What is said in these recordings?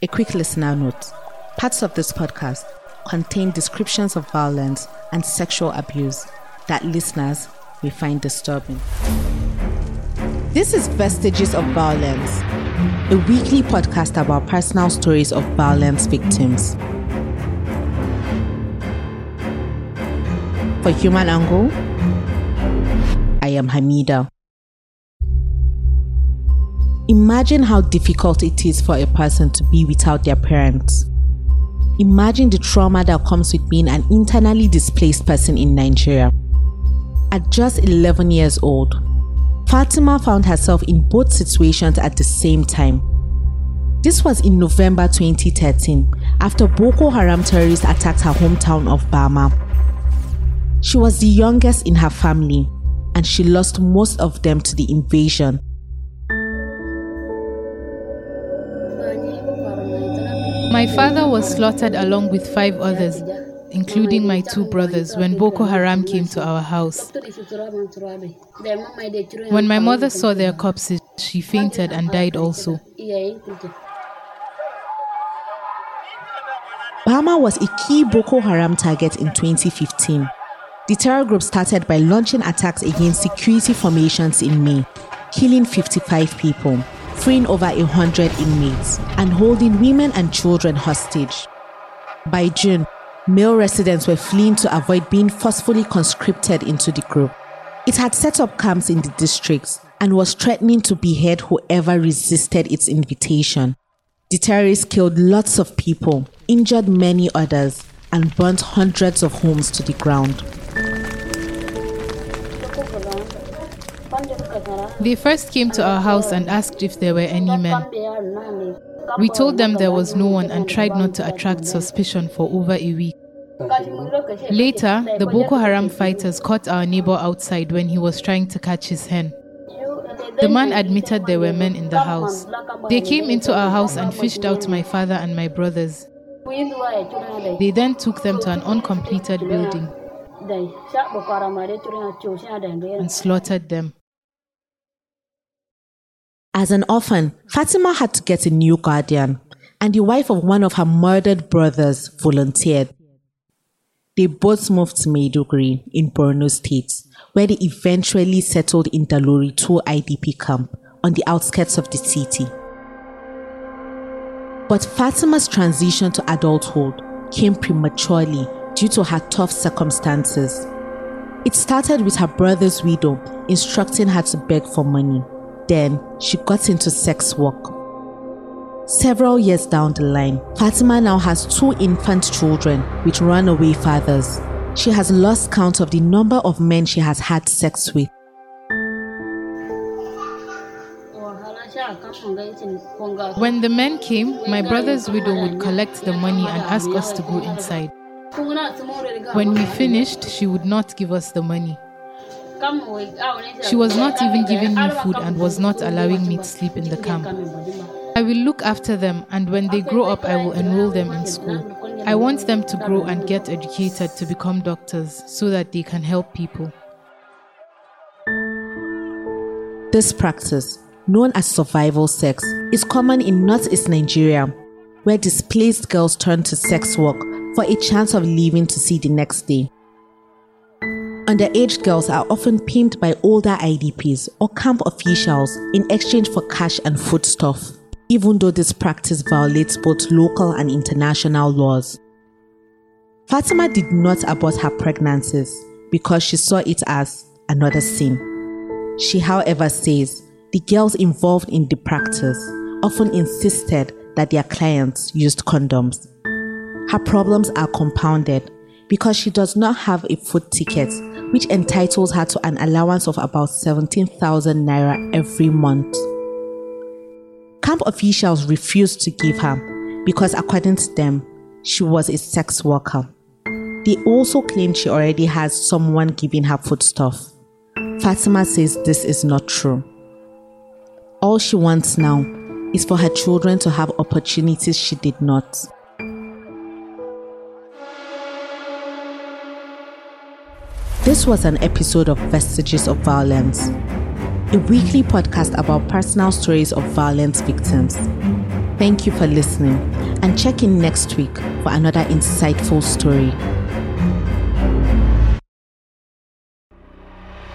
A quick listener note parts of this podcast contain descriptions of violence and sexual abuse that listeners may find disturbing. This is Vestiges of Violence, a weekly podcast about personal stories of violence victims. For HumAngle, I am Hamida. Imagine how difficult it is for a person to be without their parents. Imagine the trauma that comes with being an internally displaced person in Nigeria. At just 11 years old, Fatima found herself in both situations at the same time. This was in November 2013 after Boko Haram terrorists attacked her hometown of Bama. She was the youngest in her family and she lost most of them to the invasion My father was slaughtered along with five others, including my two brothers, when Boko Haram came to our house. When my mother saw their corpses, she fainted and died also. Bama was a key Boko Haram target in 2015. The terror group started by launching attacks against security formations in May, killing 55 people freeing over 100 inmates, and holding women and children hostage. By June, male residents were fleeing to avoid being forcefully conscripted into the group. It had set up camps in the districts and was threatening to behead whoever resisted its invitation. The terrorists killed lots of people, injured many others, and burnt hundreds of homes to the ground. They first came to our house and asked if there were any men. We told them there was no one and tried not to attract suspicion for over a week. Later, the Boko Haram fighters caught our neighbor outside when he was trying to catch his hen. The man admitted there were men in the house. They came into our house and fished out my father and my brothers. They then took them to an uncompleted building and slaughtered them. As an orphan, Fatima had to get a new guardian, and the wife of one of her murdered brothers volunteered. They both moved to Maiduguri in Borno State, where they eventually settled in Dalori 2 IDP camp on the outskirts of the city. But Fatima's transition to adulthood came prematurely due to her tough circumstances. It started with her brother's widow instructing her to beg for money. Then she got into sex work. Several years down the line, Fatima now has two infant children with runaway fathers. She has lost count of the number of men she has had sex with. When the men came, my brother's widow would collect the money and ask us to go inside. When we finished, she would not give us the money. She was not even giving me food and was not allowing me to sleep in the camp. I will look after them, and when they grow up, I will enroll them in school. I want them to grow and get educated to become doctors so that they can help people. This practice, known as survival sex, is common in northeast Nigeria, where displaced girls turn to sex work for a chance of living to see the next day. Underage girls are often pimped by older IDPs or camp officials in exchange for cash and foodstuff, even though this practice violates both local and international laws. Fatima did not abort her pregnancies because she saw it as another sin. She, however, says the girls involved in the practice often insisted that their clients used condoms. Her problems are compounded because she does not have a food ticket which entitles her to an allowance of about 17,000 naira every month. Camp officials refused to give her because, according to them, she was a sex worker. They also claimed she already has someone giving her foodstuff. Fatima says this is not true. All she wants now is for her children to have opportunities she did not. This was an episode of Vestiges of Violence, a weekly podcast about personal stories of violence victims. Thank you for listening and check in next week for another insightful story.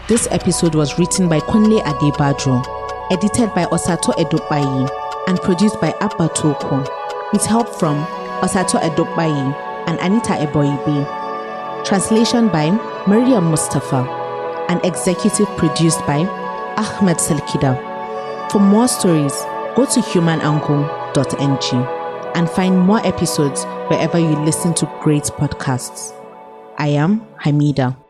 This episode was written by Kunle Adebajo, edited by Osato Edopayi, and produced by Abba Toko, with help from Osato Edopayi and Anita Eboigbe. Translation by Miriam Mustafa, and executive produced by Ahmad Salkida. For more stories, go to humangle.ng and find more episodes wherever you listen to great podcasts. I am Hamida.